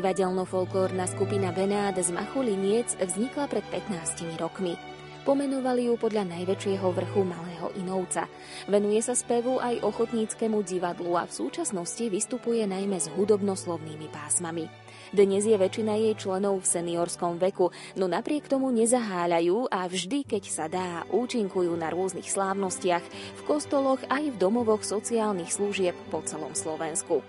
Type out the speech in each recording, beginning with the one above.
Divadelno-folklórna skupina Benát z Machuliniec vznikla pred 15 rokmi. Pomenovali ju podľa najväčšieho vrchu Malého Inovca. Venuje sa spevu aj ochotníckému divadlu a v súčasnosti vystupuje najmä s hudobnoslovnými pásmami. Dnes je väčšina jej členov v seniorskom veku, no napriek tomu nezaháľajú a vždy, keď sa dá, účinkujú na rôznych slávnostiach, v kostoloch aj v domovoch sociálnych služieb po celom Slovensku.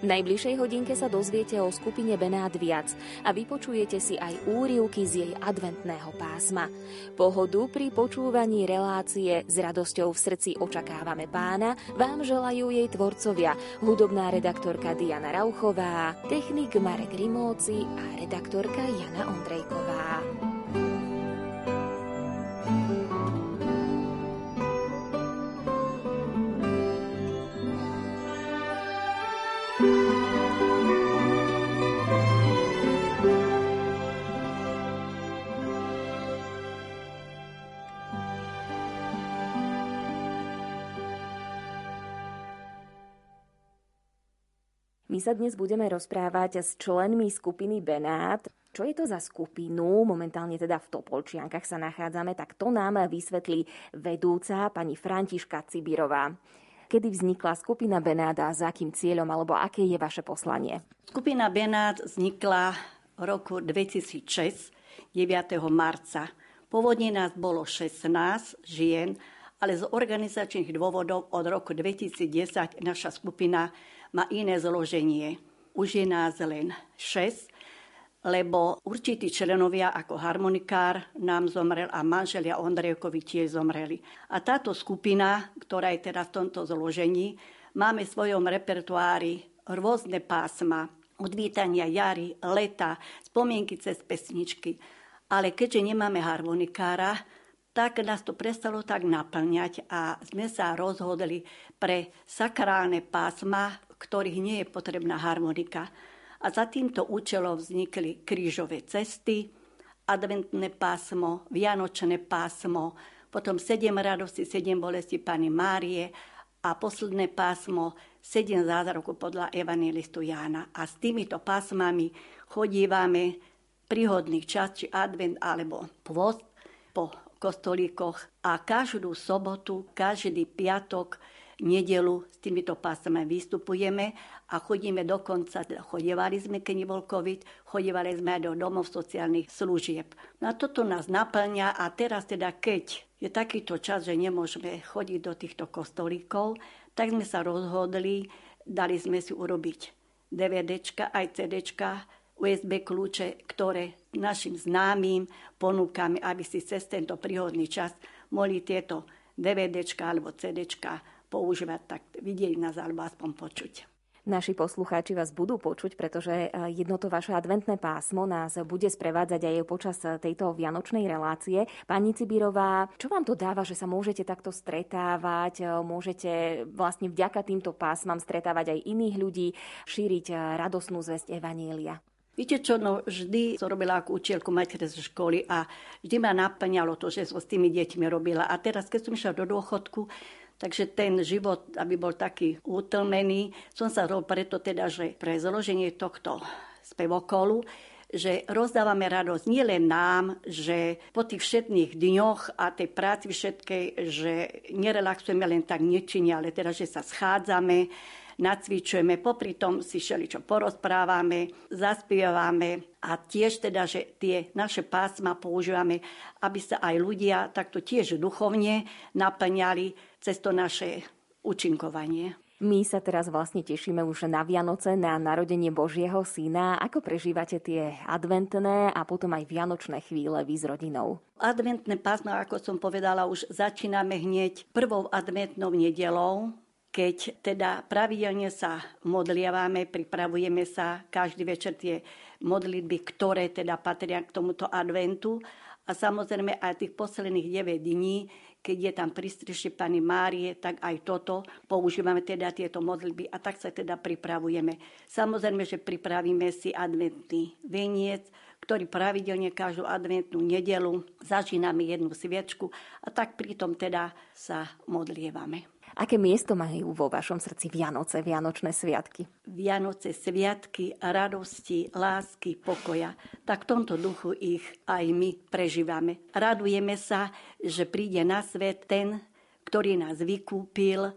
V najbližšej hodinke sa dozviete o skupine Benát viac a vypočujete si aj úrivky z jej adventného pásma. Pohodu pri počúvaní relácie s radosťou v srdci očakávame pána vám želajú jej tvorcovia, hudobná redaktorka Diana Rauchová, technik Marek Rimóci a redaktorka Jana Ondrejková. My sa dnes budeme rozprávať s členmi skupiny Benát. Čo je to za skupinu? Momentálne teda v Topolčiankach sa nachádzame, tak to nám vysvetlí vedúca pani Františka Cibirová. Kedy vznikla skupina Benát a za akým cieľom alebo aké je vaše poslanie? Skupina Benát vznikla v roku 2006, 9. marca. Pôvodne nás bolo 16 žien, ale z organizačných dôvodov od roku 2010 naša skupina má iné zloženie. Už je nás len 6, lebo určití členovia ako harmonikár nám zomrel a manželia Ondrejkovi tiež zomreli. A táto skupina, ktorá je teda v tomto zložení, máme v svojom repertoári rôzne pásma, odvítania jary, leta, spomienky cez pesničky. Ale keďže nemáme harmonikára, tak nás to prestalo tak naplňať a sme sa rozhodli pre sakrálne pásma, ktorých nie je potrebná harmonika. A za týmto účelom vznikli krížové cesty, adventné pásmo, vianočné pásmo, potom sedem radosti, sedem bolesti Pani Márie a posledné pásmo sedem zázrakov podľa evangelistu Jána. A s týmito pásmami chodívame príhodných čas, či advent alebo pôst po kostolíkoch a každú sobotu, každý piatok nedelu s týmito pásami vystupujeme a chodíme dokonca, teda chodievali sme, keď nebol COVID, chodievali sme aj do domov sociálnych služieb. No a toto nás naplňa a teraz teda, keď je takýto čas, že nemôžeme chodiť do týchto kostolíkov, tak sme sa rozhodli, dali sme si urobiť DVDčka aj CDčka, USB kľúče, ktoré našim známym ponúkame, aby si cez tento príhodný čas mohli tieto DVDčka alebo CDčka používať, tak vidieť nás alebo aspoň počuť. Naši poslucháči vás budú počuť, pretože eh, jedno to vaše adventné pásmo nás bude sprevádzať aj počas eh, tejto vianočnej relácie. Pani Cibirová, čo vám to dáva, že sa môžete takto stretávať, eh, môžete vlastne vďaka týmto pásmam stretávať aj iných ľudí, šíriť radosnú zväzť Evanielia? Viete čo, no vždy som robila ako učielku materskej školy a vždy ma naplňalo to, že som s tými deťmi robila. A teraz, keď som išla do dôchodku, Takže ten život, aby bol taký utlmený, som sa rozhodol preto teda, že pre zloženie tohto spevokolu, že rozdávame radosť nielen nám, že po tých všetných dňoch a tej práci všetkej, že nerelaxujeme len tak nečine, ale teda, že sa schádzame, nacvičujeme, popri tom si čo porozprávame, zaspievame a tiež teda, že tie naše pásma používame, aby sa aj ľudia takto tiež duchovne naplňali cez to naše účinkovanie. My sa teraz vlastne tešíme už na Vianoce, na narodenie Božieho syna. Ako prežívate tie adventné a potom aj vianočné chvíle vy s rodinou? Adventné pásmo, ako som povedala, už začíname hneď prvou adventnou nedelou, keď teda pravidelne sa modlievame, pripravujeme sa každý večer tie modlitby, ktoré teda patria k tomuto adventu. A samozrejme aj tých posledných 9 dní keď je tam pristrišie Pani Márie, tak aj toto používame teda tieto modlitby a tak sa teda pripravujeme. Samozrejme, že pripravíme si adventný veniec, ktorí pravidelne každú adventnú nedelu zažíname jednu sviečku a tak pritom teda sa modlievame. Aké miesto majú vo vašom srdci Vianoce, Vianočné sviatky? Vianoce, sviatky radosti, lásky, pokoja. Tak v tomto duchu ich aj my prežívame. Radujeme sa, že príde na svet ten, ktorý nás vykúpil,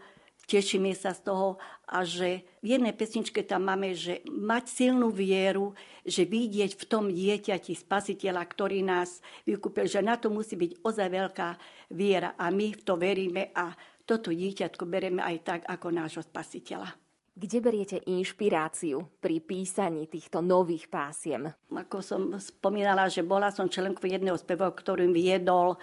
tešíme sa z toho a že v jednej pesničke tam máme, že mať silnú vieru, že vidieť v tom dieťati spasiteľa, ktorý nás vykúpil, že na to musí byť ozaj veľká viera a my v to veríme a toto dieťatko bereme aj tak ako nášho spasiteľa. Kde beriete inšpiráciu pri písaní týchto nových pásiem? Ako som spomínala, že bola som členkou jedného spevov, ktorým viedol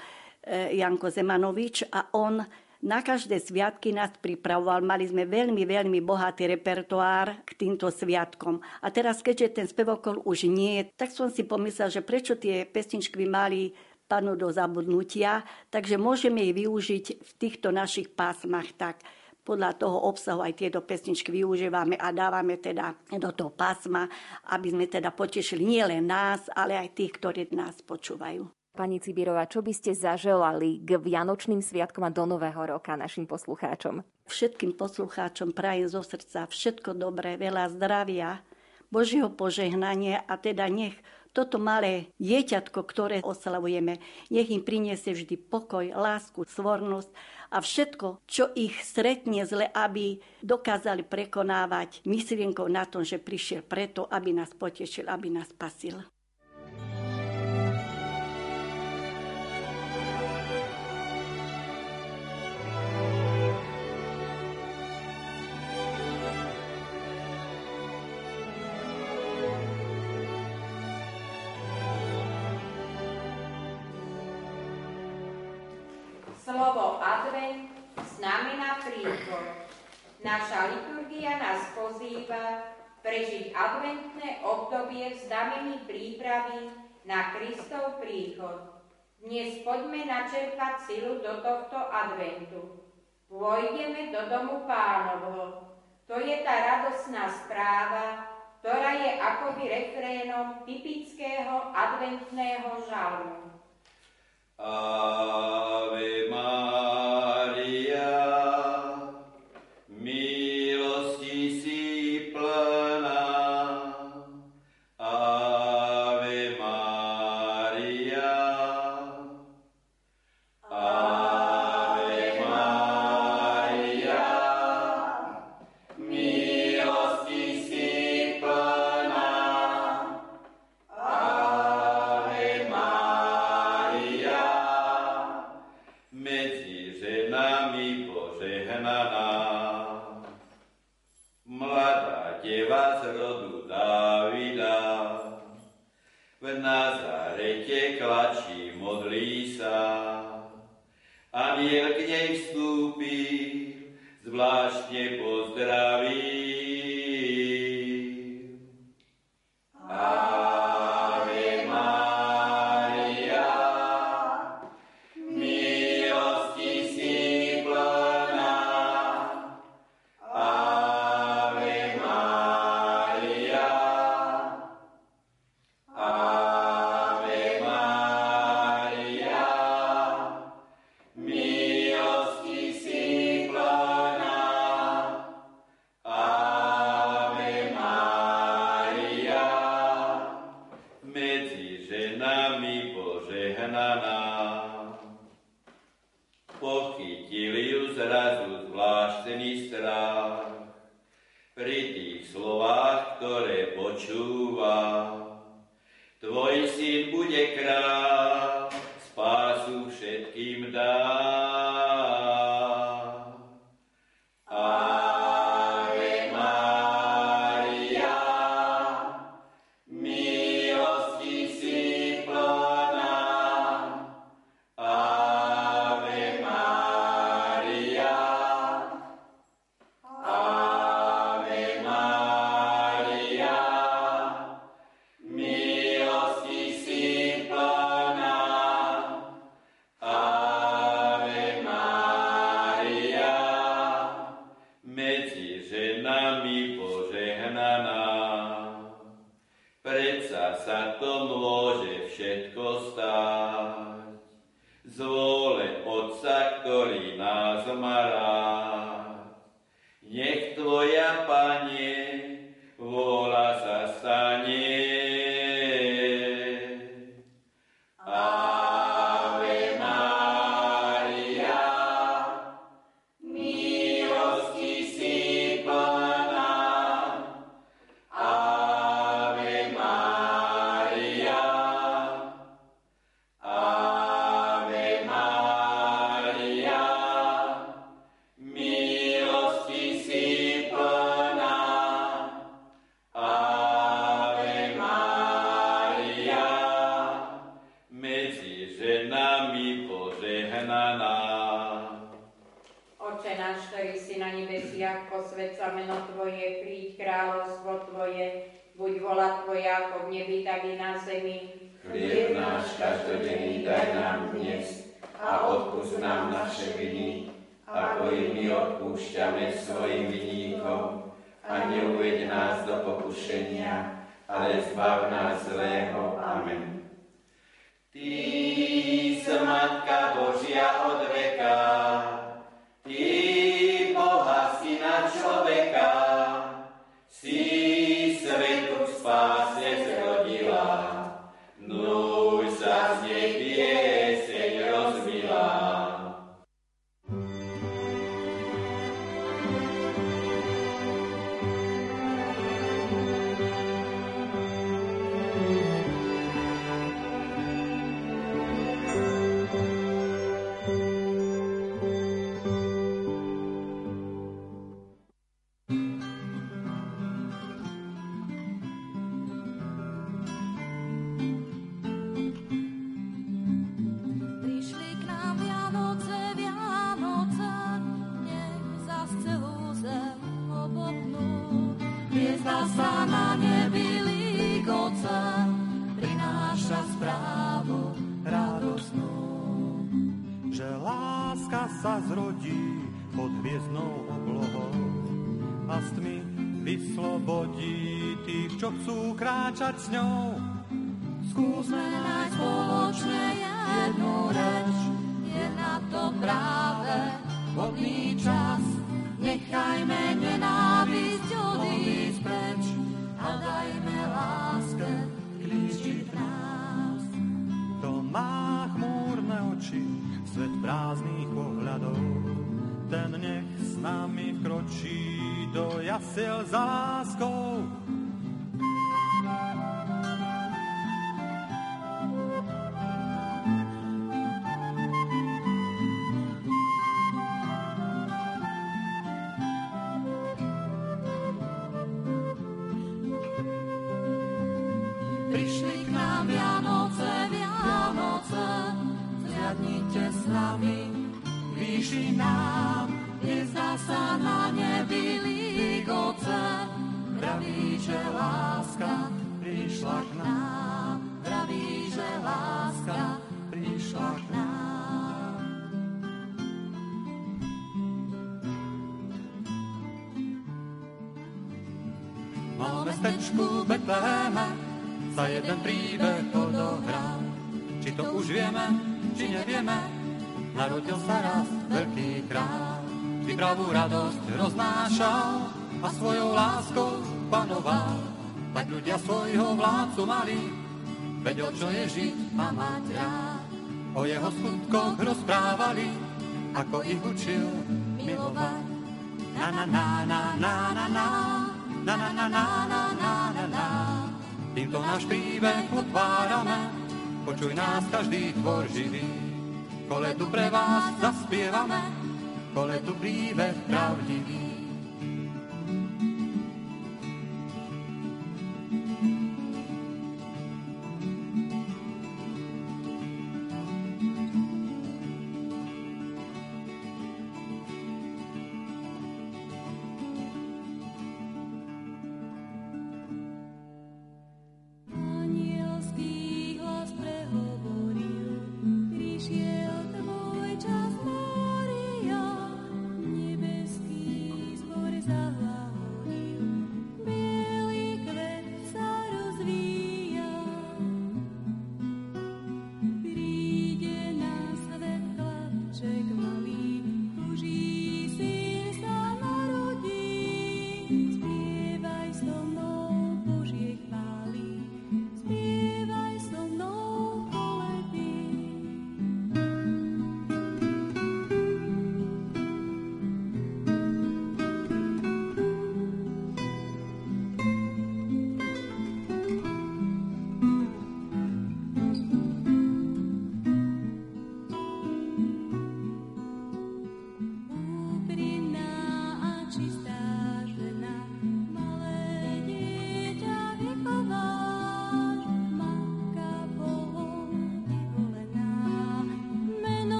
e, Janko Zemanovič a on na každé sviatky nás pripravoval. Mali sme veľmi, veľmi bohatý repertoár k týmto sviatkom. A teraz, keďže ten spevokol už nie je, tak som si pomyslel, že prečo tie pesničky by mali padnú do zabudnutia, takže môžeme ich využiť v týchto našich pásmach tak podľa toho obsahu aj tieto pesničky využívame a dávame teda do toho pásma, aby sme teda potešili nielen nás, ale aj tých, ktorí nás počúvajú. Pani Cibirová, čo by ste zaželali k Vianočným sviatkom a do Nového roka našim poslucháčom? Všetkým poslucháčom prajem zo srdca všetko dobré, veľa zdravia, Božieho požehnania a teda nech toto malé dieťatko, ktoré oslavujeme, nech im priniesie vždy pokoj, lásku, svornosť a všetko, čo ich stretne zle, aby dokázali prekonávať myslienkou na tom, že prišiel preto, aby nás potešil, aby nás spasil. Naša liturgia nás pozýva prežiť adventné obdobie v znamení prípravy na Kristov príchod. Dnes poďme načerpať silu do tohto adventu. Pôjdeme do domu pánovho. To je tá radosná správa, ktorá je akoby refrénom typického adventného žalmu. Ave Maria. je nami požehnaná. Pochytili ju zrazu zvláštny strach pri tých slovách, ktoré počúva. Tvoj syn bude kráľ, spásu všetkým dám. náš, ktorý si na nebesiach, posvedca meno Tvoje, príď kráľovstvo Tvoje, buď vola Tvoja ako v nebi, tak i na zemi. Chlieb náš každodenný daj nám dnes a odpúsť nám naše viny, ako i my odpúšťame svojim vinníkom. A neuved nás do pokušenia, ale zbav nás zlého. Amen. Ty kráčať s ňou. Skúsme nájsť spoločne jednu reč, je na to práve vhodný čas. Nechajme nenávisť pasiel za láskou. Jasiel za láskou. pravú radosť roznášal a svojou láskou panoval. Tak ľudia svojho vládcu mali, vedel, čo je žiť a mať rád. O jeho skutkoch rozprávali, ako ich učil milovať. Na na na na na na na na na na na na na na na. Týmto náš príbeh otvárame, počuj nás každý tvor živý. Koletu pre vás zaspievame, koletu príbeh pravdivý.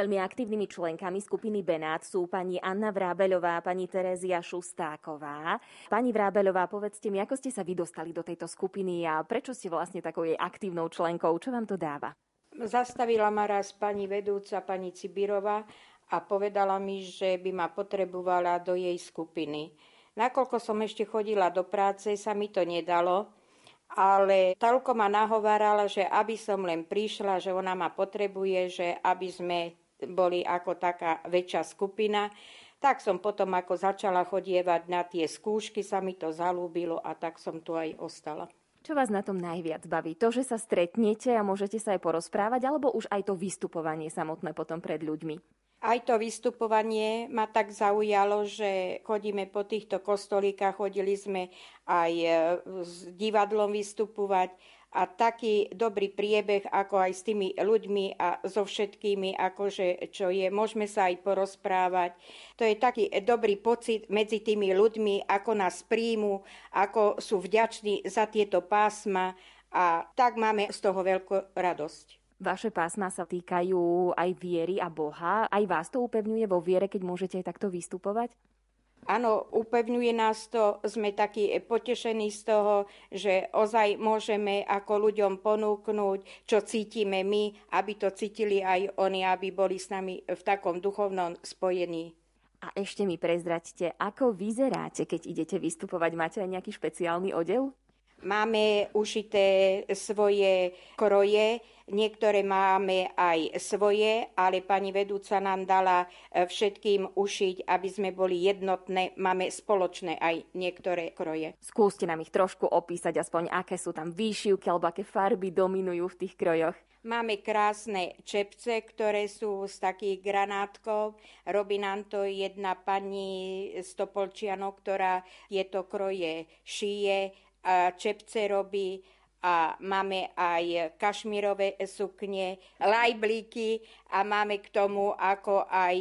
Veľmi aktívnymi členkami skupiny Benát sú pani Anna Vrábeľová a pani Terézia Šustáková. Pani Vrábeľová, povedzte mi, ako ste sa vy dostali do tejto skupiny a prečo ste vlastne takou jej aktívnou členkou? Čo vám to dáva? Zastavila ma raz pani vedúca, pani Cibirova a povedala mi, že by ma potrebovala do jej skupiny. Nakoľko som ešte chodila do práce, sa mi to nedalo, ale toľko ma nahovárala, že aby som len prišla, že ona ma potrebuje, že aby sme boli ako taká väčšia skupina. Tak som potom, ako začala chodievať na tie skúšky, sa mi to zalúbilo a tak som tu aj ostala. Čo vás na tom najviac baví? To, že sa stretnete a môžete sa aj porozprávať, alebo už aj to vystupovanie samotné potom pred ľuďmi? Aj to vystupovanie ma tak zaujalo, že chodíme po týchto kostolíkach, chodili sme aj e, s divadlom vystupovať a taký dobrý priebeh, ako aj s tými ľuďmi a so všetkými, akože čo je, môžeme sa aj porozprávať. To je taký dobrý pocit medzi tými ľuďmi, ako nás príjmu, ako sú vďační za tieto pásma a tak máme z toho veľkú radosť. Vaše pásma sa týkajú aj viery a Boha. Aj vás to upevňuje vo viere, keď môžete aj takto vystupovať? Áno, upevňuje nás to, sme takí potešení z toho, že ozaj môžeme ako ľuďom ponúknuť, čo cítime my, aby to cítili aj oni, aby boli s nami v takom duchovnom spojení. A ešte mi prezraďte, ako vyzeráte, keď idete vystupovať? Máte aj nejaký špeciálny odev? Máme ušité svoje kroje, niektoré máme aj svoje, ale pani vedúca nám dala e, všetkým ušiť, aby sme boli jednotné. Máme spoločné aj niektoré kroje. Skúste nám ich trošku opísať, aspoň aké sú tam výšivky alebo aké farby dominujú v tých krojoch. Máme krásne čepce, ktoré sú z takých granátkov. Robí nám to jedna pani z Topolčianov, ktorá tieto kroje šije čepce robí a máme aj kašmirové sukne, lajblíky a máme k tomu ako aj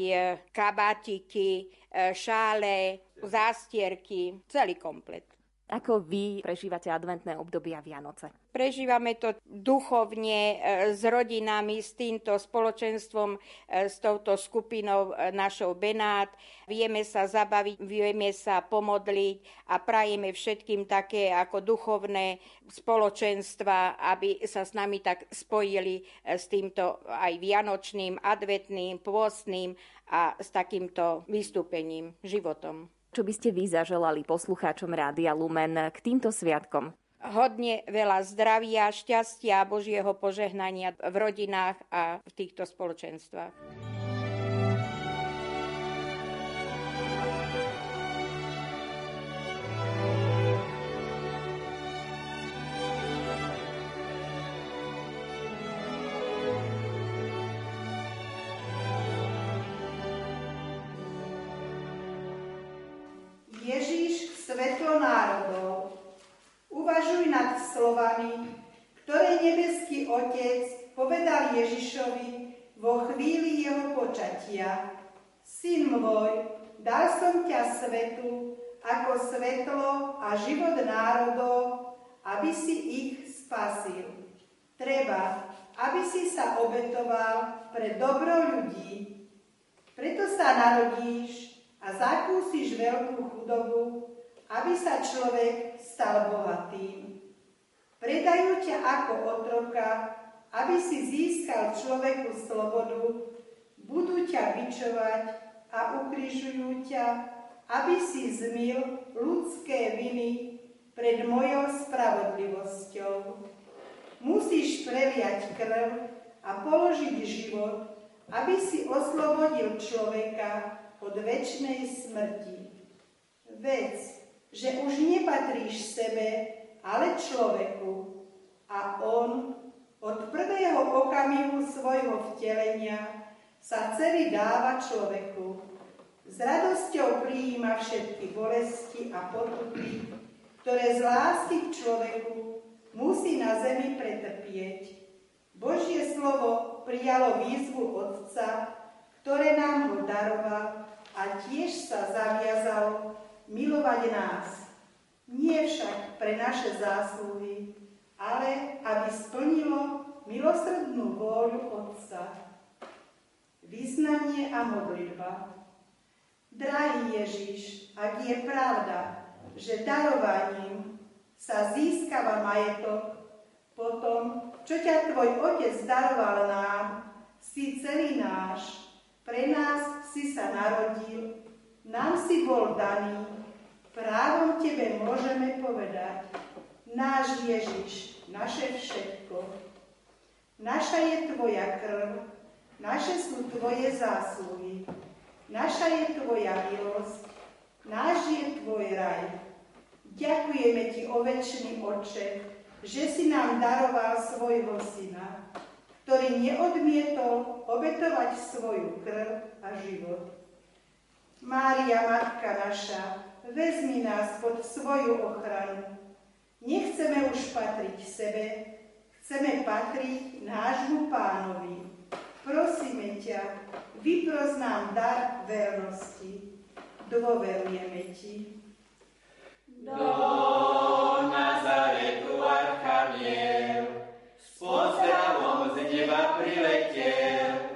kabátiky, šále, zástierky, celý komplet. Ako vy prežívate adventné obdobia Vianoce? Prežívame to duchovne e, s rodinami, s týmto spoločenstvom, e, s touto skupinou e, našou Benát. Vieme sa zabaviť, vieme sa pomodliť a prajeme všetkým také ako duchovné spoločenstva, aby sa s nami tak spojili s týmto aj vianočným, adventným, pôstnym a s takýmto vystúpením, životom. Čo by ste vy zaželali poslucháčom Rádia Lumen k týmto sviatkom? Hodne veľa zdravia, šťastia, Božieho požehnania v rodinách a v týchto spoločenstvách. Ježišovi vo chvíli jeho počatia. Syn môj, dal som ťa svetu ako svetlo a život národov, aby si ich spasil. Treba, aby si sa obetoval pre dobro ľudí. Preto sa narodíš a zakúsiš veľkú chudobu, aby sa človek stal bohatým. Predajú ťa ako otroka, aby si získal človeku slobodu, budú ťa bičovať a ukrižujú ťa, aby si zmil ľudské viny pred mojou spravodlivosťou. Musíš preliať krv a položiť život, aby si oslobodil človeka od väčšnej smrti. Vec, že už nepatríš sebe, ale človeku. A on od prvého okamihu svojho vtelenia sa celý dáva človeku. S radosťou prijíma všetky bolesti a potuky, ktoré z lásky k človeku musí na zemi pretrpieť. Božie slovo prijalo výzvu Otca, ktoré nám ho daroval a tiež sa zaviazalo milovať nás, nie však pre naše zásluhy, ale aby splnilo milosrdnú vôľu Otca. vyznanie a modlitba. Drahý Ježiš, ak je pravda, že darovaním sa získava majetok, potom, čo ťa tvoj otec daroval nám, si celý náš, pre nás si sa narodil, nám si bol daný, právom tebe môžeme povedať, náš Ježiš, naše všetko. Naša je tvoja krv, naše sú tvoje zásluhy, naša je tvoja milosť, náš je tvoj raj. Ďakujeme ti, o väčší Oče, že si nám daroval svojho syna, ktorý neodmietol obetovať svoju krv a život. Mária, Matka naša, vezmi nás pod svoju ochranu. Nechceme už patriť sebe, chceme patriť nášmu pánovi. Prosíme ťa, vypros nám dar vernosti. Dôverujeme ti do Nazaretu Archaniel, s pozdravom z neba priletel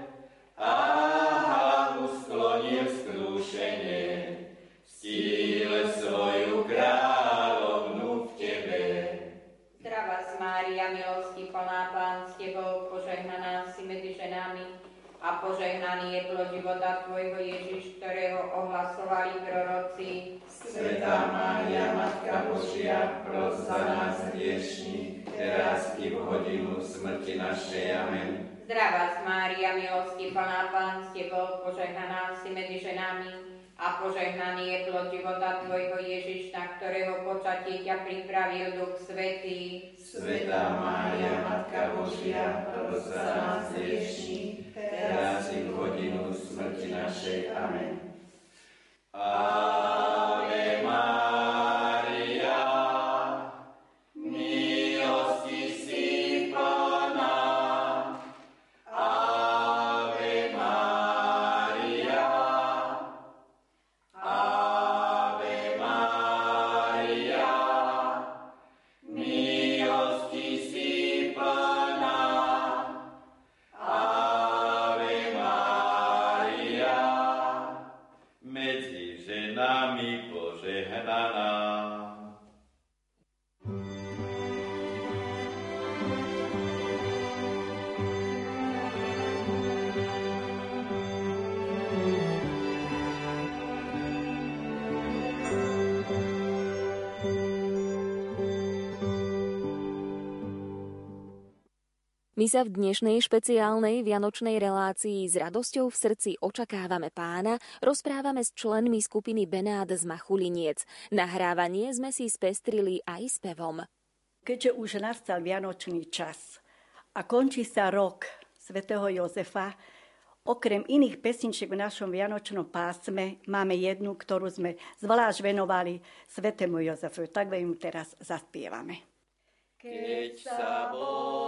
ženami, a požehnaný je plod života Tvojho Ježiš, ktorého ohlasovali proroci. Svetá Mária, Matka Božia, pros za nás hriešní, teraz i v hodinu smrti našej. Amen. Zdravá Mária, milosti plná Pán s Tebou, požehnaná si medzi ženami, a požehnaný je plod života Tvojho Ježiš, na ktorého počatie ťa pripravil Duch Svetý. Svetá Mária, Matka Božia, pros za nás hriešní, teraz i v hodinu smrti našej. Amen. Ave sa v dnešnej špeciálnej vianočnej relácii s radosťou v srdci očakávame pána rozprávame s členmi skupiny Benát z Machuliniec. Nahrávanie sme si spestrili aj spevom. Keďže už nastal vianočný čas a končí sa rok svätého Jozefa, okrem iných pesničiek v našom vianočnom pásme máme jednu, ktorú sme zvlášť venovali svätému Jozefu. Tak ju teraz zaspievame. Keď sa Boh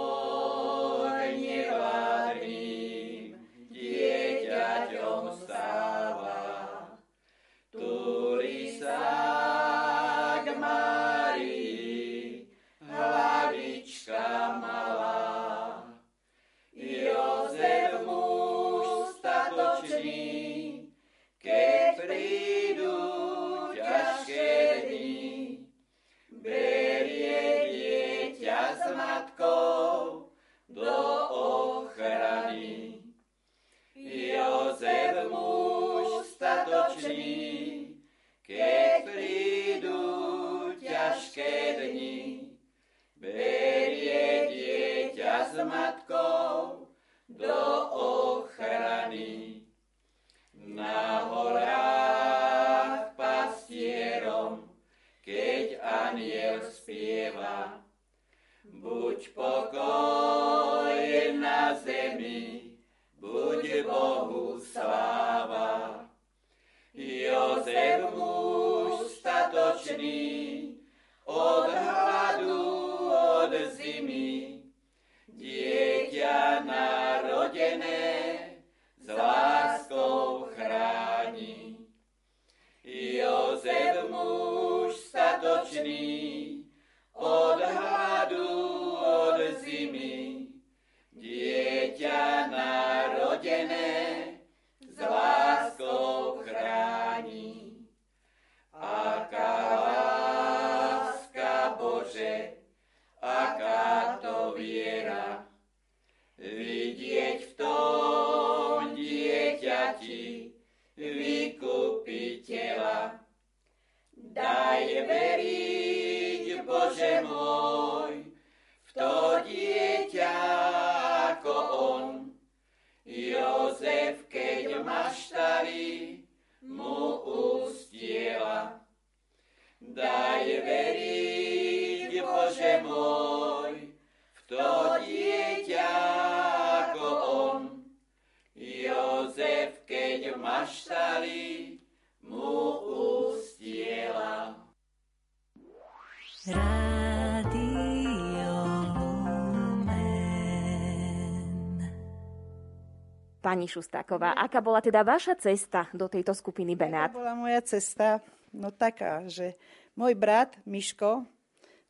Pani Šustáková, aká bola teda vaša cesta do tejto skupiny Benát? To bola moja cesta, no taká, že môj brat Miško,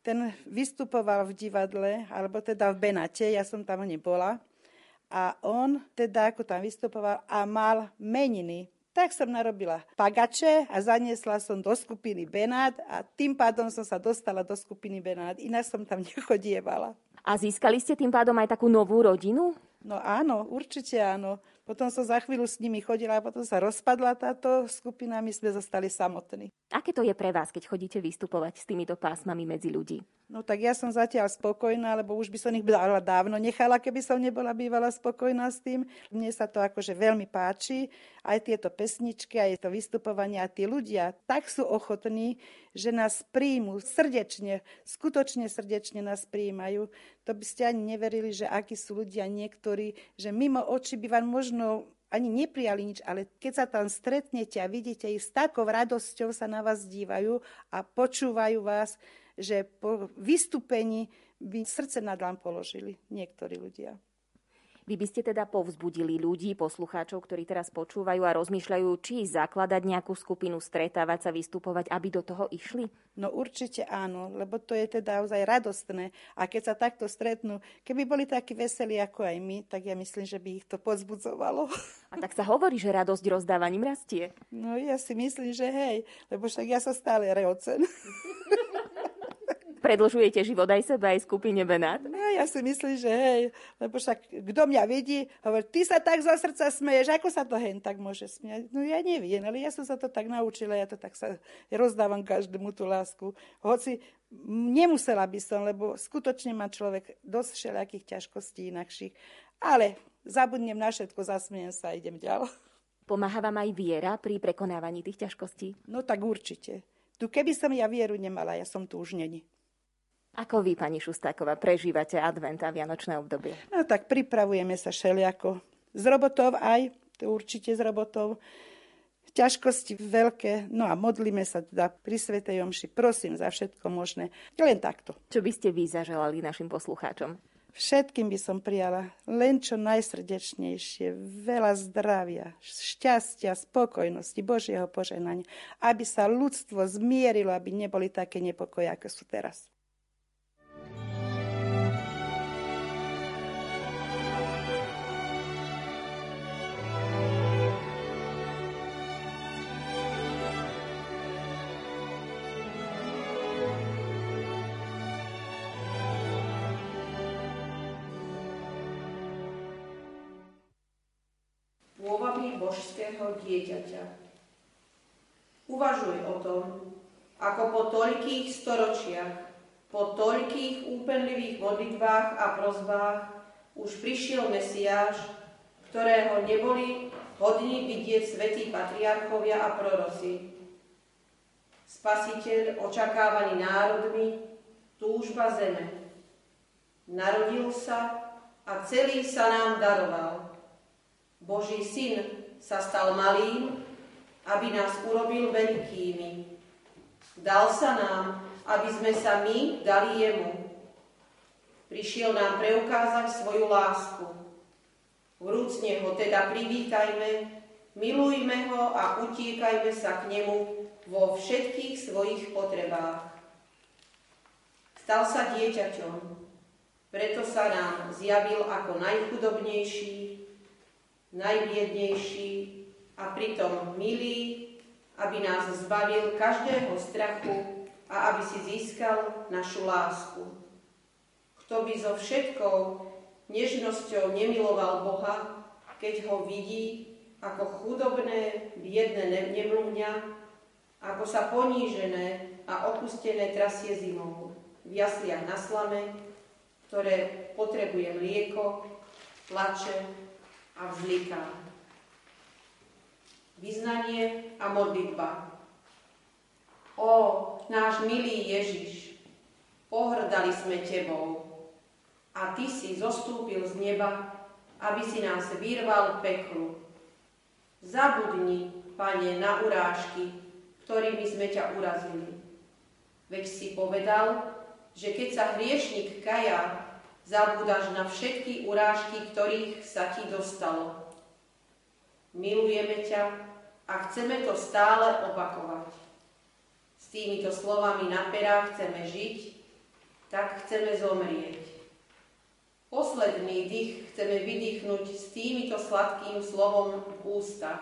ten vystupoval v divadle, alebo teda v Benate, ja som tam nebola. A on teda ako tam vystupoval a mal meniny. Tak som narobila pagače a zaniesla som do skupiny Benát a tým pádom som sa dostala do skupiny Benát. Inak som tam nechodievala. A získali ste tým pádom aj takú novú rodinu? No áno, určite áno. Potom som za chvíľu s nimi chodila a potom sa rozpadla táto skupina, my sme zostali samotní. Aké to je pre vás, keď chodíte vystupovať s týmito pásmami medzi ľudí? No tak ja som zatiaľ spokojná, lebo už by som ich dala dávno nechala, keby som nebola bývala spokojná s tým. Mne sa to akože veľmi páči, aj tieto pesničky, aj to vystupovanie a tí ľudia tak sú ochotní, že nás príjmu srdečne, skutočne srdečne nás príjmajú. To by ste ani neverili, že akí sú ľudia niektorí, že mimo očí by vám možno ani neprijali nič, ale keď sa tam stretnete a vidíte ich s takou radosťou sa na vás dívajú a počúvajú vás, že po vystúpení by srdce nad vám položili niektorí ľudia. Vy by ste teda povzbudili ľudí, poslucháčov, ktorí teraz počúvajú a rozmýšľajú, či zakladať nejakú skupinu, stretávať sa, vystupovať, aby do toho išli? No určite áno, lebo to je teda ozaj radostné. A keď sa takto stretnú, keby boli takí veselí ako aj my, tak ja myslím, že by ich to pozbudzovalo. A tak sa hovorí, že radosť rozdávaním rastie. No ja si myslím, že hej, lebo však ja sa stále reocen. Predlžujete život aj sebe, aj skupine Benát? No, ja si myslím, že hej, lebo však kto mňa vidí, hovorí, ty sa tak zo srdca smeješ, ako sa to hen tak môže smiať? No ja neviem, ale ja som sa to tak naučila, ja to tak sa rozdávam každému tú lásku. Hoci nemusela by som, lebo skutočne má človek dosť všelijakých ťažkostí inakších. Ale zabudnem na všetko, zasmiem sa a idem ďalej. Pomáha vám aj viera pri prekonávaní tých ťažkostí? No tak určite. Tu keby som ja vieru nemala, ja som tu už není. Ako vy, pani Šustáková, prežívate advent a vianočné obdobie? No tak pripravujeme sa šeliako. Z robotov aj, to určite z robotov. Ťažkosti veľké, no a modlíme sa teda pri Svetej Omši. Prosím za všetko možné. Len takto. Čo by ste vy zaželali našim poslucháčom? Všetkým by som prijala len čo najsrdečnejšie, veľa zdravia, šťastia, spokojnosti, Božieho poženania, aby sa ľudstvo zmierilo, aby neboli také nepokoje, ako sú teraz. Božského dieťaťa. Uvažuj o tom, ako po toľkých storočiach, po toľkých úpenlivých modlitbách a prozbách už prišiel Mesiáš, ktorého neboli hodní vidieť svätí patriarchovia a proroci. Spasiteľ očakávaný národmi, túžba zeme. Narodil sa a celý sa nám daroval. Boží syn sa stal malým, aby nás urobil veľkými. Dal sa nám, aby sme sa my dali jemu. Prišiel nám preukázať svoju lásku. Vrúcne ho teda privítajme, milujme ho a utiekajme sa k nemu vo všetkých svojich potrebách. Stal sa dieťaťom, preto sa nám zjavil ako najchudobnejší, najbiednejší a pritom milý, aby nás zbavil každého strachu a aby si získal našu lásku. Kto by so všetkou nežnosťou nemiloval Boha, keď ho vidí ako chudobné, biedne nemluvňa, ako sa ponížené a opustené trasie zimou v jasliach na slame, ktoré potrebuje mlieko, plače a vzliká. Vyznanie a modlitba. O, náš milý Ježiš, pohrdali sme Tebou a Ty si zostúpil z neba, aby si nás vyrval peklu. Zabudni, Pane, na urážky, ktorými sme ťa urazili. Veď si povedal, že keď sa hriešnik kaja, zabúdaš na všetky urážky, ktorých sa ti dostalo. Milujeme ťa a chceme to stále opakovať. S týmito slovami na perách chceme žiť, tak chceme zomrieť. Posledný dých chceme vydýchnuť s týmito sladkým slovom v ústach.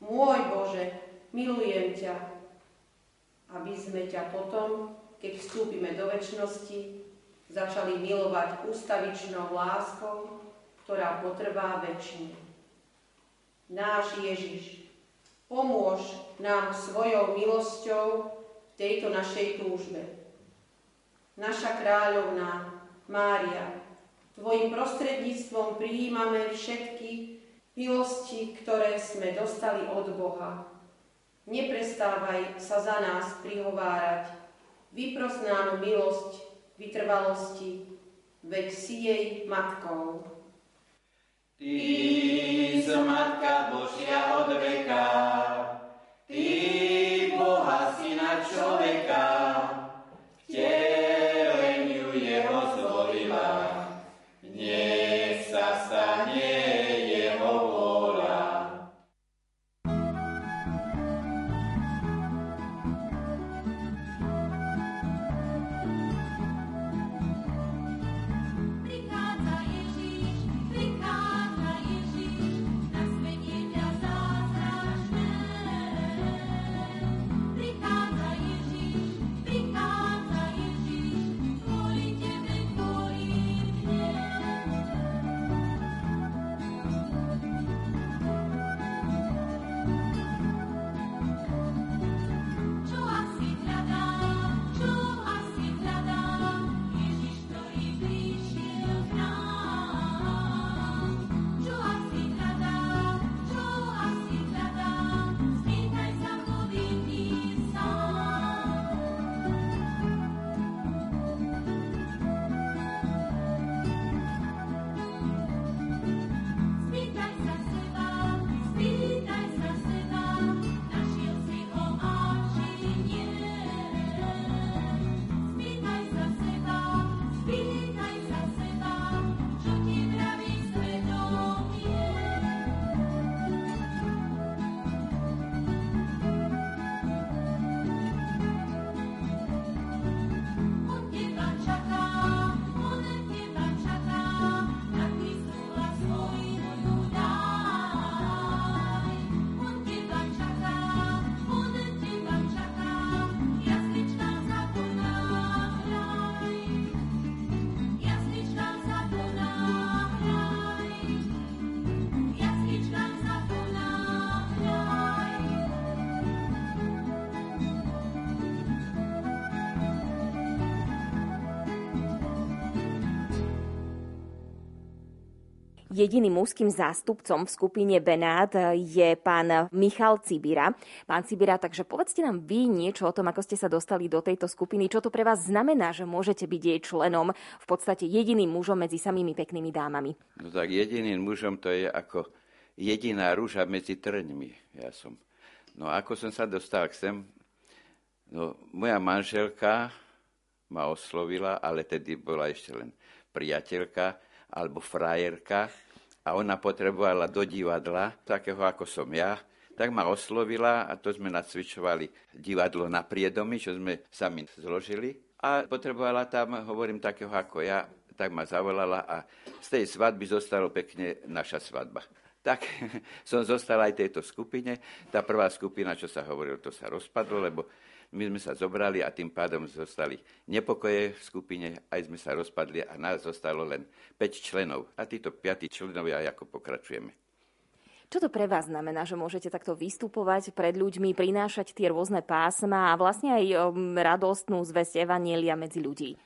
Môj Bože, milujem ťa, aby sme ťa potom, keď vstúpime do väčšnosti, začali milovať ústavičnou láskou, ktorá potrvá väčšine. Náš Ježiš, pomôž nám svojou milosťou v tejto našej túžbe. Naša kráľovná Mária, Tvojim prostredníctvom prijímame všetky milosti, ktoré sme dostali od Boha. Neprestávaj sa za nás prihovárať. Vypros nám milosť vytrvalosti, veď si jej matkou. Ty si Matka Božia od veka, Jediným mužským zástupcom v skupine Benát je pán Michal Cibira. Pán Cibira, takže povedzte nám vy niečo o tom, ako ste sa dostali do tejto skupiny. Čo to pre vás znamená, že môžete byť jej členom, v podstate jediným mužom medzi samými peknými dámami? No tak jediným mužom to je ako jediná rúža medzi trňmi. Ja som. No ako som sa dostal k sem? No, moja manželka ma oslovila, ale tedy bola ešte len priateľka alebo frajerka a ona potrebovala do divadla, takého ako som ja, tak ma oslovila a to sme nacvičovali divadlo na priedomi, čo sme sami zložili. A potrebovala tam, hovorím, takého ako ja, tak ma zavolala a z tej svadby zostalo pekne naša svadba. Tak som zostal aj tejto skupine. Tá prvá skupina, čo sa hovorilo, to sa rozpadlo, lebo my sme sa zobrali a tým pádom zostali nepokoje v skupine, aj sme sa rozpadli a nás zostalo len 5 členov. A títo 5 členovia ako pokračujeme. Čo to pre vás znamená, že môžete takto vystupovať pred ľuďmi, prinášať tie rôzne pásma a vlastne aj um, radostnú zväzť Evanielia medzi ľudí?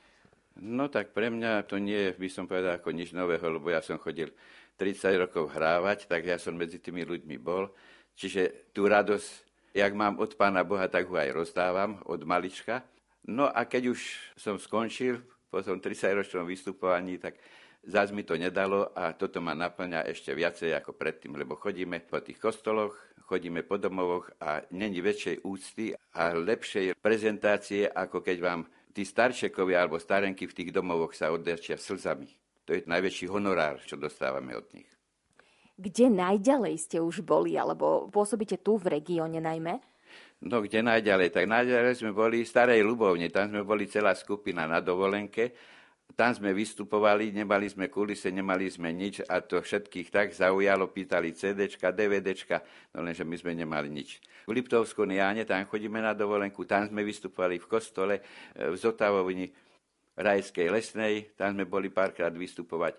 No tak pre mňa to nie je, by som povedal, ako nič nového, lebo ja som chodil 30 rokov hrávať, tak ja som medzi tými ľuďmi bol. Čiže tú radosť jak mám od Pána Boha, tak ho aj rozdávam od malička. No a keď už som skončil po tom 30-ročnom vystupovaní, tak zás mi to nedalo a toto ma naplňa ešte viacej ako predtým, lebo chodíme po tých kostoloch, chodíme po domovoch a není väčšej úcty a lepšej prezentácie, ako keď vám tí starčekovia alebo starenky v tých domovoch sa oddačia slzami. To je najväčší honorár, čo dostávame od nich. Kde najďalej ste už boli, alebo pôsobíte tu v regióne najmä? No kde najďalej? Tak najďalej sme boli v Starej Ľubovni, tam sme boli celá skupina na dovolenke. Tam sme vystupovali, nemali sme kulise, nemali sme nič a to všetkých tak zaujalo, pýtali CDčka, DVDčka, no lenže my sme nemali nič. V Liptovskom Jáne, tam chodíme na dovolenku, tam sme vystupovali v kostole, e, v Zotavovni, Rajskej lesnej, tam sme boli párkrát vystupovať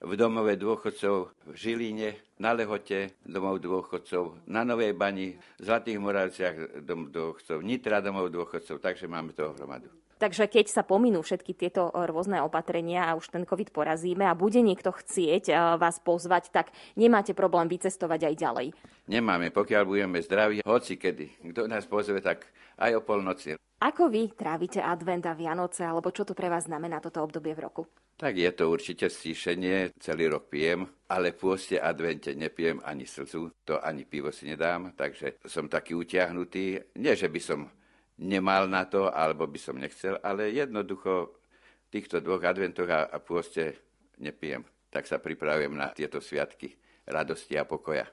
v domove dôchodcov v Žiline, na Lehote domov dôchodcov, na Novej Bani, v Zlatých Moravciach dom dôchodcov, Nitra domov dôchodcov, takže máme toho hromadu. Takže keď sa pominú všetky tieto rôzne opatrenia a už ten COVID porazíme a bude niekto chcieť eh, vás pozvať, tak nemáte problém vycestovať aj ďalej. Nemáme, pokiaľ budeme zdraví, hoci kedy. Kto nás pozve, tak aj o polnoci. Ako vy trávite advent a Vianoce, alebo čo to pre vás znamená toto obdobie v roku? Tak je to určite stíšenie, celý rok pijem, ale v pôste advente nepijem ani slzu, to ani pivo si nedám, takže som taký utiahnutý. Nie, že by som nemal na to, alebo by som nechcel, ale jednoducho v týchto dvoch adventoch a, a pôste nepijem. Tak sa pripravujem na tieto sviatky radosti a pokoja.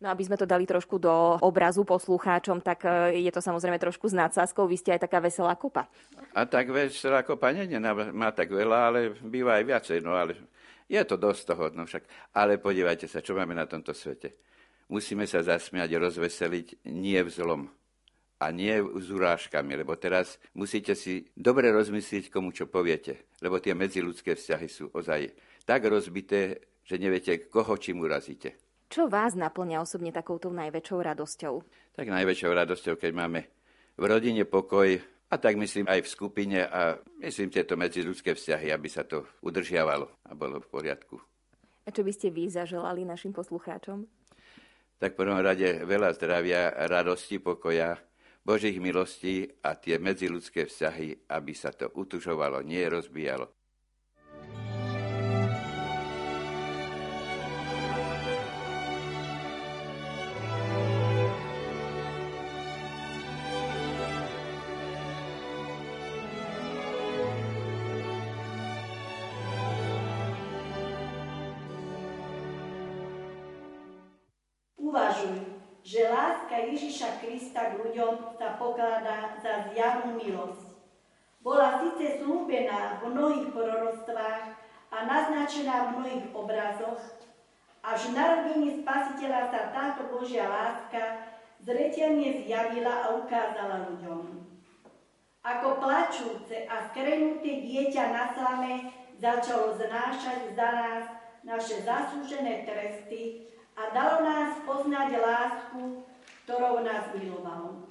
No aby sme to dali trošku do obrazu poslucháčom, tak e, je to samozrejme trošku s nadsázkou. Vy ste aj taká veselá kopa. A tak veselá kopa nie, nie má tak veľa, ale býva aj viacej. No ale je to dosť toho. No však. Ale podívajte sa, čo máme na tomto svete. Musíme sa zasmiať, rozveseliť, nie v zlom a nie s urážkami, lebo teraz musíte si dobre rozmyslieť, komu čo poviete, lebo tie medziludské vzťahy sú ozaj tak rozbité, že neviete, koho čím urazíte. Čo vás naplňa osobne takouto najväčšou radosťou? Tak najväčšou radosťou, keď máme v rodine pokoj, a tak myslím aj v skupine a myslím tieto medziludské vzťahy, aby sa to udržiavalo a bolo v poriadku. A čo by ste vy zaželali našim poslucháčom? Tak v prvom rade veľa zdravia, radosti, pokoja, Božích milostí a tie medziludské vzťahy, aby sa to utužovalo, nie rozbíjalo. Ježiša Krista k ľuďom sa pokladá za zjavnú milosť. Bola síce slúbená v mnohých prorostvách a naznačená v mnohých obrazoch, až v narodení spasiteľa sa táto Božia láska zretelne zjavila a ukázala ľuďom. Ako plačúce a skrenuté dieťa na slame začalo znášať za nás naše zaslúžené tresty a dalo nás poznať lásku, ktorou nás miloval.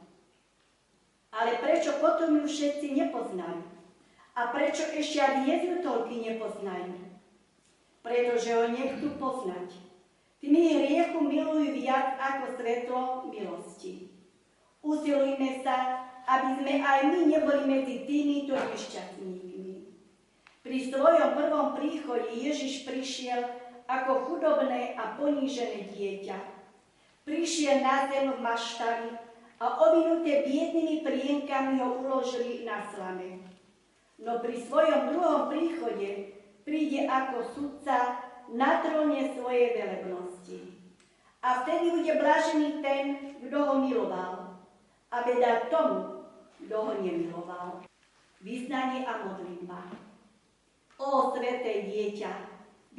Ale prečo potom ju všetci nepoznajú? A prečo ešte ani nezvutolky nepoznajú? Pretože ho nechcú poznať. Tými hriechu milujú viac ako svetlo milosti. Usilujme sa, aby sme aj my neboli medzi týmito nešťastníkmi. Pri svojom prvom príchode Ježiš prišiel ako chudobné a ponížené dieťa prišiel na zem v maštali a ovinuté biednými prienkami ho uložili na slame. No pri svojom druhom príchode príde ako sudca na tróne svojej velebnosti. A vtedy bude blažený ten, kto ho miloval. A veda tomu, kto ho nemiloval. Vyznanie a modlitba. Ó, sveté dieťa,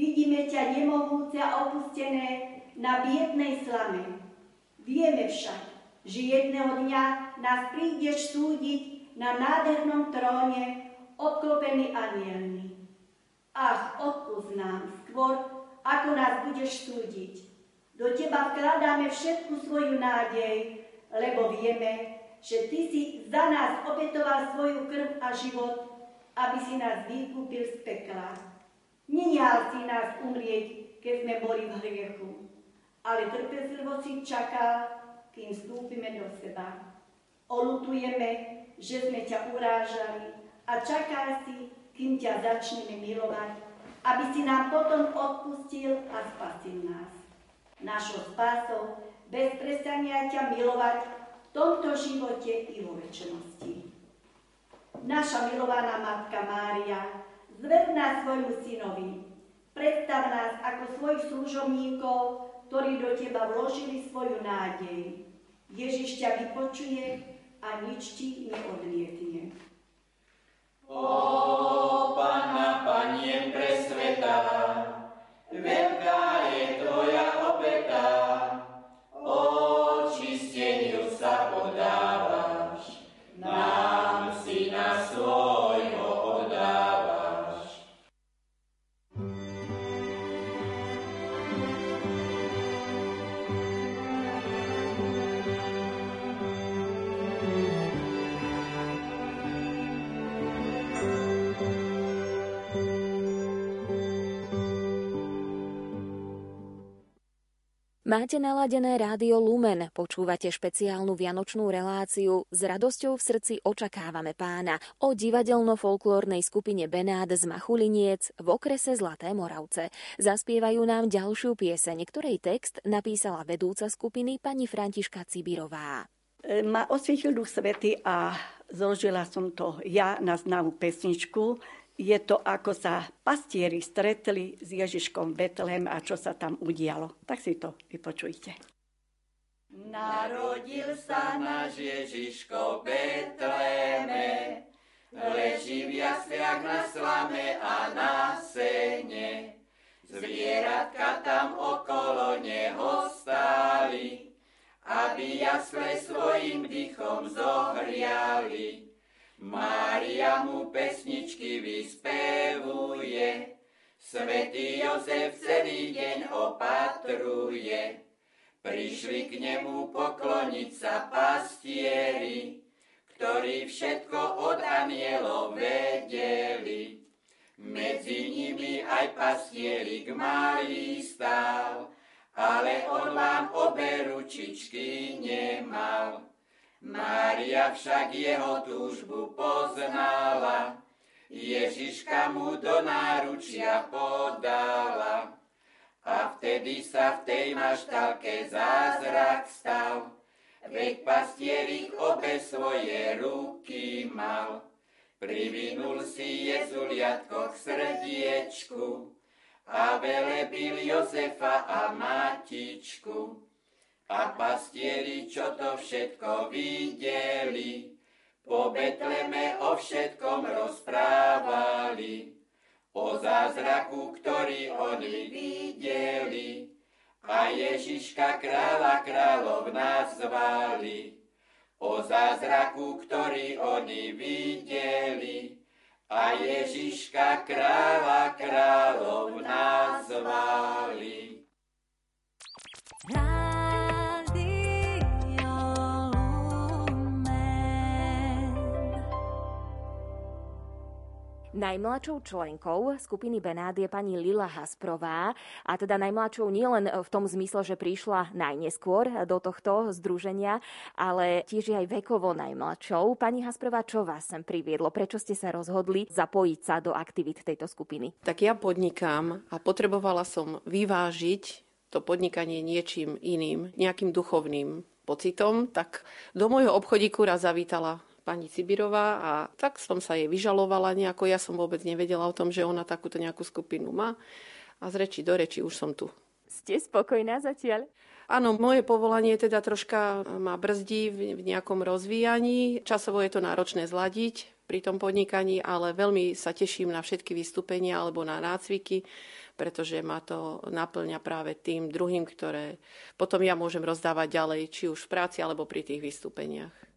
vidíme ťa nemohúce a opustené na biednej slame. Vieme však, že jedného dňa nás prídeš súdiť na nádhernom tróne, obklopený anielmi. Ach, odpúsť nám skôr, ako nás budeš súdiť. Do teba vkladáme všetku svoju nádej, lebo vieme, že ty si za nás obetoval svoju krv a život, aby si nás vykúpil z pekla. Nenial si nás umrieť, keď sme boli v hriechu, ale trpezlivo si čakal, kým vstúpime do seba. Olutujeme, že sme ťa urážali a čaká si, kým ťa začneme milovať, aby si nám potom odpustil a spasil nás našou spásou, bez prestania ťa milovať v tomto živote i vo väčšnosti. Naša milovaná Matka Mária, zved nás svojmu synovi, predstav nás ako svojich služobníkov, ktorí do teba vložili svoju nádej. Ježiš ťa vypočuje a nič ti neodlietne. O, Panna, Panien presvetá, veľká Máte naladené rádio Lumen, počúvate špeciálnu vianočnú reláciu S radosťou v srdci očakávame pána o divadelno-folklórnej skupine Benát z Machuliniec v okrese Zlaté Moravce. Zaspievajú nám ďalšiu pieseň, ktorej text napísala vedúca skupiny pani Františka Cibirová. E, Ma osvietil duch svety a zložila som to ja na známu pesničku je to, ako sa pastieri stretli s Ježiškom Betlehem a čo sa tam udialo. Tak si to vypočujte. Narodil sa náš Ježiško Betleme, leží v jasliach na slame a na sene. Zvieratka tam okolo neho stáli, aby jasle svojim dychom zohriali. Mária mu pesničky vyspevuje, Svetý Jozef celý deň opatruje. Prišli k nemu pokloniť sa pastieri, ktorí všetko od anielov vedeli. Medzi nimi aj pastierik malý stál, ale on vám obe ručičky nemal. Mária však jeho túžbu poznala, Ježiška mu do náručia podala. A vtedy sa v tej maštalke zázrak stal, veď pastierik obe svoje ruky mal. Privinul si Jezuliatko k srdiečku a velebil Jozefa a Matičku. A pastieri, čo to všetko videli, po Betleme o všetkom rozprávali, o zázraku, ktorý oni videli, a Ježiška kráľa kráľov nazvali, o zázraku, ktorý oni videli, a Ježiška kráľa kráľov nazvali. Najmladšou členkou skupiny Benát je pani Lila Hasprová a teda najmladšou nielen v tom zmysle, že prišla najneskôr do tohto združenia, ale tiež je aj vekovo najmladšou. Pani Hasprová, čo vás sem priviedlo? Prečo ste sa rozhodli zapojiť sa do aktivít tejto skupiny? Tak ja podnikám a potrebovala som vyvážiť to podnikanie niečím iným, nejakým duchovným pocitom, tak do môjho obchodíku raz zavítala pani Cibirová a tak som sa jej vyžalovala nejako. Ja som vôbec nevedela o tom, že ona takúto nejakú skupinu má. A z reči do reči už som tu. Ste spokojná zatiaľ? Áno, moje povolanie teda troška ma brzdí v nejakom rozvíjaní. Časovo je to náročné zladiť pri tom podnikaní, ale veľmi sa teším na všetky vystúpenia alebo na nácviky, pretože ma to naplňa práve tým druhým, ktoré potom ja môžem rozdávať ďalej, či už v práci alebo pri tých vystúpeniach.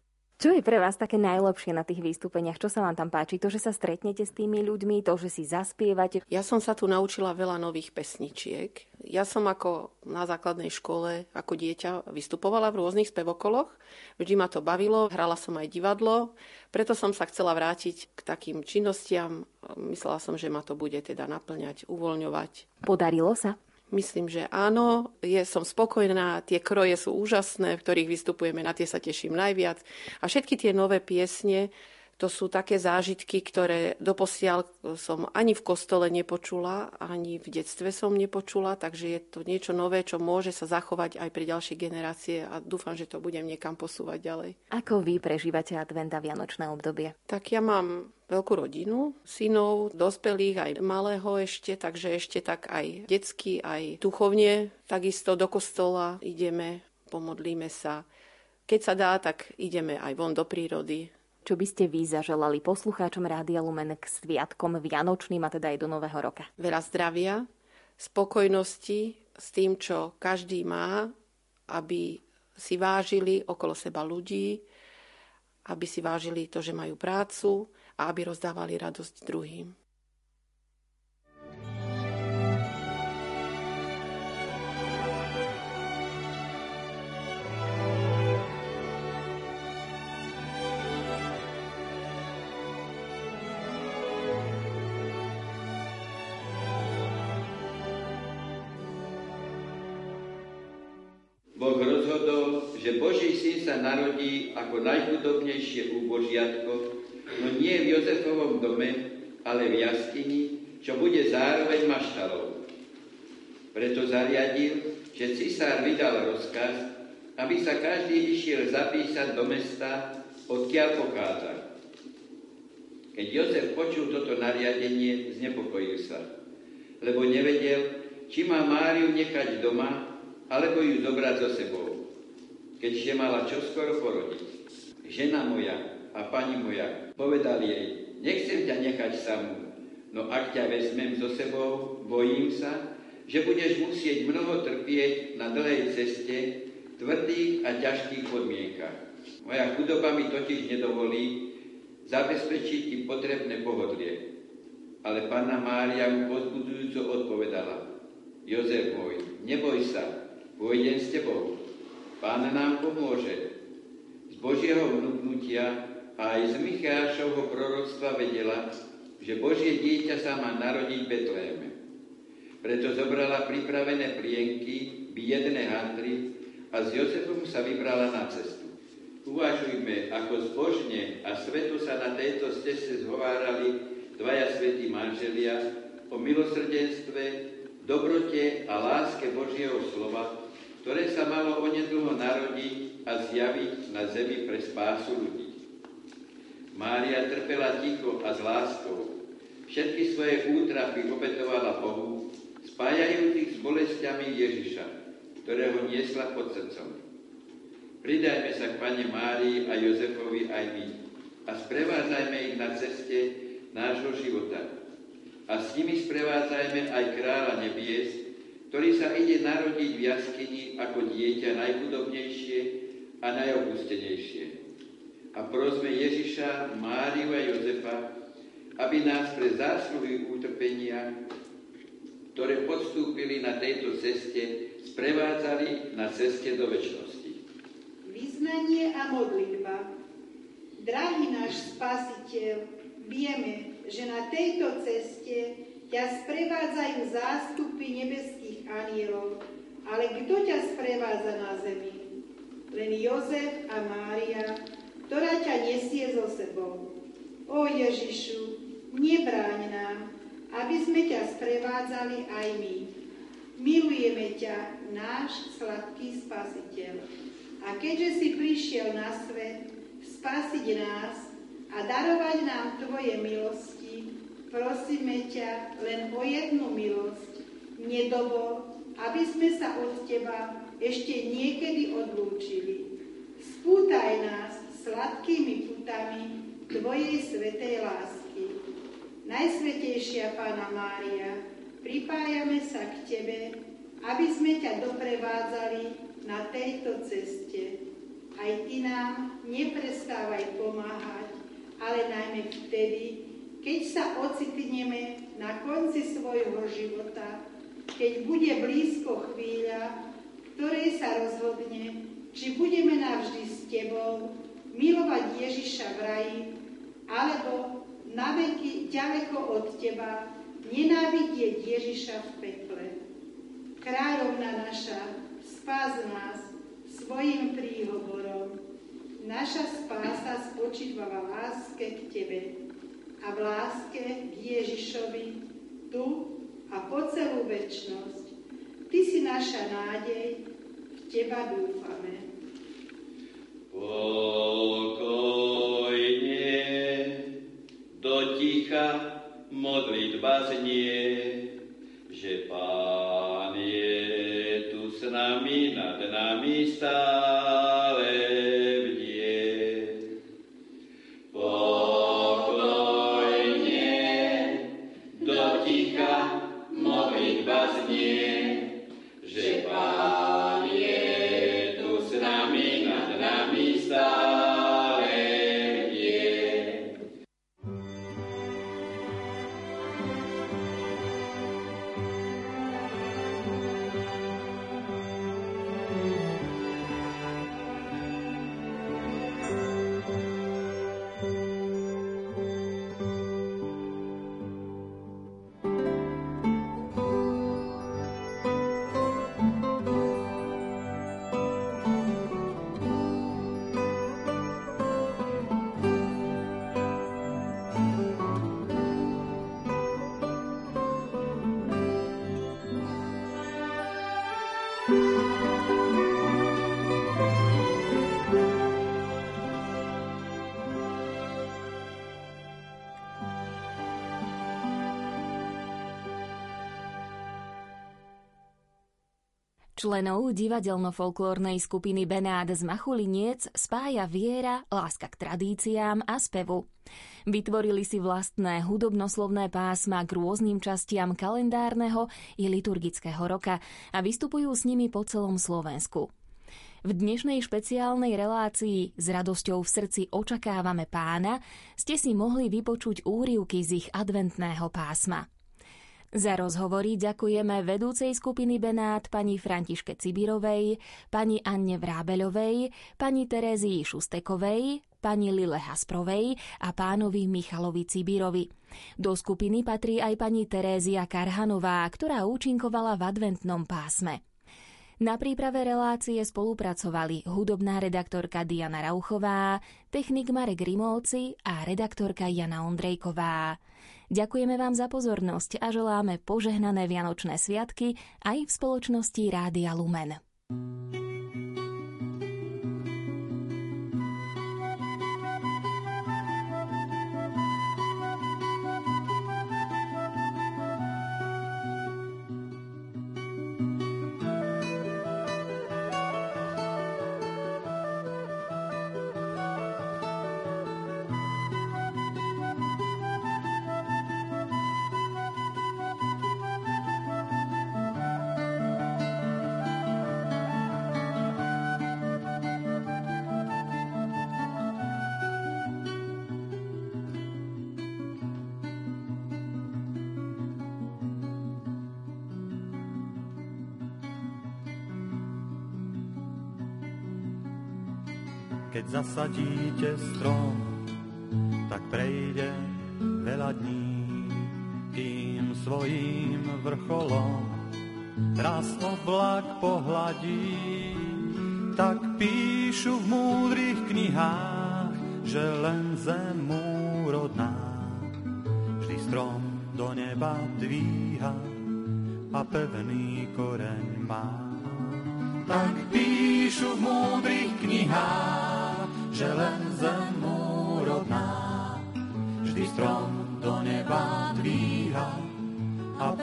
Čo je pre vás také najlepšie na tých vystúpeniach? Čo sa vám tam páči? To, že sa stretnete s tými ľuďmi, to, že si zaspievate? Ja som sa tu naučila veľa nových pesničiek. Ja som ako na základnej škole, ako dieťa, vystupovala v rôznych spevokoloch. Vždy ma to bavilo, hrala som aj divadlo. Preto som sa chcela vrátiť k takým činnostiam. Myslela som, že ma to bude teda naplňať, uvoľňovať. Podarilo sa? Myslím, že áno, je, som spokojná, tie kroje sú úžasné, v ktorých vystupujeme, na tie sa teším najviac. A všetky tie nové piesne, to sú také zážitky, ktoré doposiaľ som ani v kostole nepočula, ani v detstve som nepočula, takže je to niečo nové, čo môže sa zachovať aj pre ďalšie generácie a dúfam, že to budem niekam posúvať ďalej. Ako vy prežívate advent a vianočné obdobie? Tak ja mám veľkú rodinu, synov, dospelých, aj malého ešte, takže ešte tak aj detsky, aj duchovne. Takisto do kostola ideme, pomodlíme sa. Keď sa dá, tak ideme aj von do prírody, čo by ste vy zaželali poslucháčom Rádia Lumen k sviatkom Vianočným a teda aj do Nového roka? Veľa zdravia, spokojnosti s tým, čo každý má, aby si vážili okolo seba ľudí, aby si vážili to, že majú prácu a aby rozdávali radosť druhým. Sa narodí ako najchudobnejšie úbožiatko, no nie v Jozefovom dome, ale v jaskyni, čo bude zároveň maštalou. Preto zariadil, že cisár vydal rozkaz, aby sa každý išiel zapísať do mesta, odkiaľ pochádza. Keď Jozef počul toto nariadenie, znepokojil sa, lebo nevedel, či má Máriu nechať doma, alebo ju zobrať so sebou, keďže mala čoskoro porodiť. Žena moja a pani moja povedali jej, nechcem ťa nechať samú, no ak ťa vezmem so sebou, bojím sa, že budeš musieť mnoho trpieť na dlhej ceste, tvrdých a ťažkých podmienkach. Moja chudoba mi totiž nedovolí zabezpečiť ti potrebné pohodlie. Ale Panna Mária mu pozbudzujúco odpovedala, Jozef môj, neboj sa, pôjdem s tebou. Pán nám pomôže. Z Božieho vnúknutia a aj z Michášovho proroctva vedela, že Božie dieťa sa má narodiť v Betléme. Preto zobrala pripravené plienky, biedné handry a s Jozefom sa vybrala na cestu. Uvažujme, ako zbožne a sveto sa na tejto ceste zhovárali dvaja svetí manželia o milosrdenstve, dobrote a láske Božieho slova, ktoré sa malo onedlho narodiť a zjaviť na zemi pre spásu ľudí. Mária trpela ticho a s láskou. Všetky svoje útrapy obetovala Bohu, spájajúcich s bolestiami Ježiša, ktorého niesla pod srdcom. Pridajme sa k Pane Márii a Jozefovi aj my a sprevádzajme ich na ceste nášho života. A s nimi sprevádzajme aj kráľa nebies, ktorý sa ide narodiť v jaskyni ako dieťa najchudobnejšie a najopustenejšie. A prosme Ježiša, Máriu a Jozefa, aby nás pre zásluhy utrpenia, ktoré podstúpili na tejto ceste, sprevádzali na ceste do väčšnosti. Vyznanie a modlitba. Drahý náš Spasiteľ, vieme, že na tejto ceste ťa sprevádzajú zástupy nebeských anielov, ale kto ťa sprevádza na zemi? Len Jozef a Mária, ktorá ťa nesie so sebou. O Ježišu, nebráň nám, aby sme ťa sprevádzali aj my. Milujeme ťa, náš sladký spasiteľ. A keďže si prišiel na svet, spasiť nás a darovať nám Tvoje milosti, prosíme ťa len o jednu milosť, nedovol, aby sme sa od Teba ešte niekedy odlúčili. Spútaj nás sladkými putami Tvojej svetej lásky. Najsvetejšia Pána Mária, pripájame sa k Tebe, aby sme ťa doprevádzali na tejto ceste. Aj Ty nám neprestávaj pomáhať, ale najmä vtedy, keď sa ocitneme na konci svojho života, keď bude blízko chvíľa, ktorej sa rozhodne, či budeme navždy s Tebou milovať Ježiša v raji, alebo na veky ďaleko od Teba nenávidieť Ježiša v pekle. Kráľovna naša, spás nás svojim príhovorom. Naša spása spočíva v láske k Tebe a v láske k Ježišovi tu a po celú väčnosť. Ty si naša nádej, v Teba dúfame. Pokojne do ticha modlitba znie, že Pán je tu s nami, nad nami stále Členov divadelno-folklórnej skupiny Benát z Machuliniec spája viera, láska k tradíciám a spevu. Vytvorili si vlastné hudobnoslovné pásma k rôznym častiam kalendárneho i liturgického roka a vystupujú s nimi po celom Slovensku. V dnešnej špeciálnej relácii s radosťou v srdci očakávame pána ste si mohli vypočuť úrivky z ich adventného pásma. Za rozhovory ďakujeme vedúcej skupiny Benát pani Františke Cibirovej, pani Anne Vrábeľovej, pani Terézii Šustekovej, pani Lile Hasprovej a pánovi Michalovi Cibirovi. Do skupiny patrí aj pani Terézia Karhanová, ktorá účinkovala v adventnom pásme. Na príprave relácie spolupracovali hudobná redaktorka Diana Rauchová, technik Marek Rimovci a redaktorka Jana Ondrejková. Ďakujeme vám za pozornosť a želáme požehnané Vianočné sviatky aj v spoločnosti Rádia Lumen. Keď zasadíte strom, tak prejde veľa dní, kým svojím vrcholom raz oblak pohladí. Tak píšu v múdrych knihách, že len zem úrodná vždy strom do neba dvíha a pevný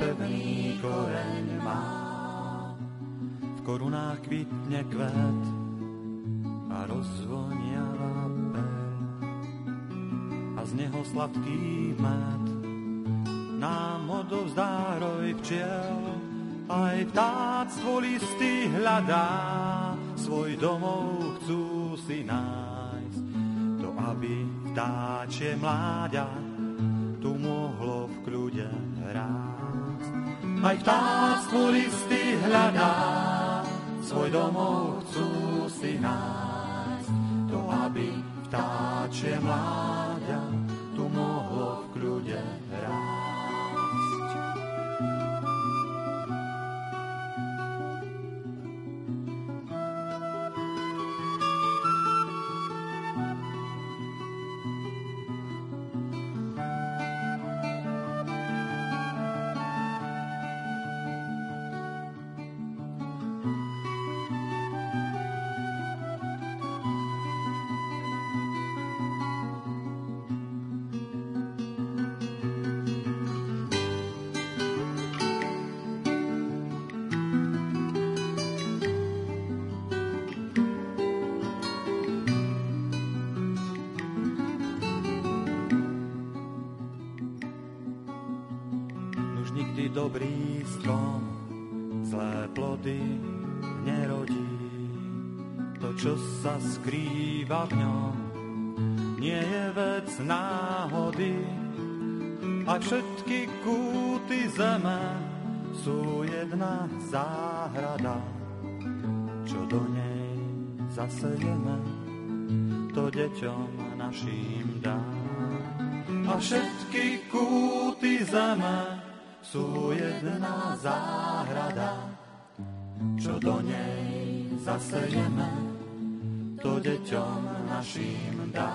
pevný koreň má. V korunách kvitne kvet a rozvoniava pel a z neho sladký med nám odovzdá roj včiel Aj vtáctvo listy hľadá, svoj domov chcú si nájsť. To, aby vtáčie mláďa tu mohlo. Aj vtáctvo listy hľadá, svoj domov chcú si nájsť. To, aby vtáčie mláďa sú jedna záhrada. Čo do nej zasejeme, to deťom našim dá. A všetky kúty zeme sú jedna záhrada, čo do nej zasejeme, to deťom našim dá.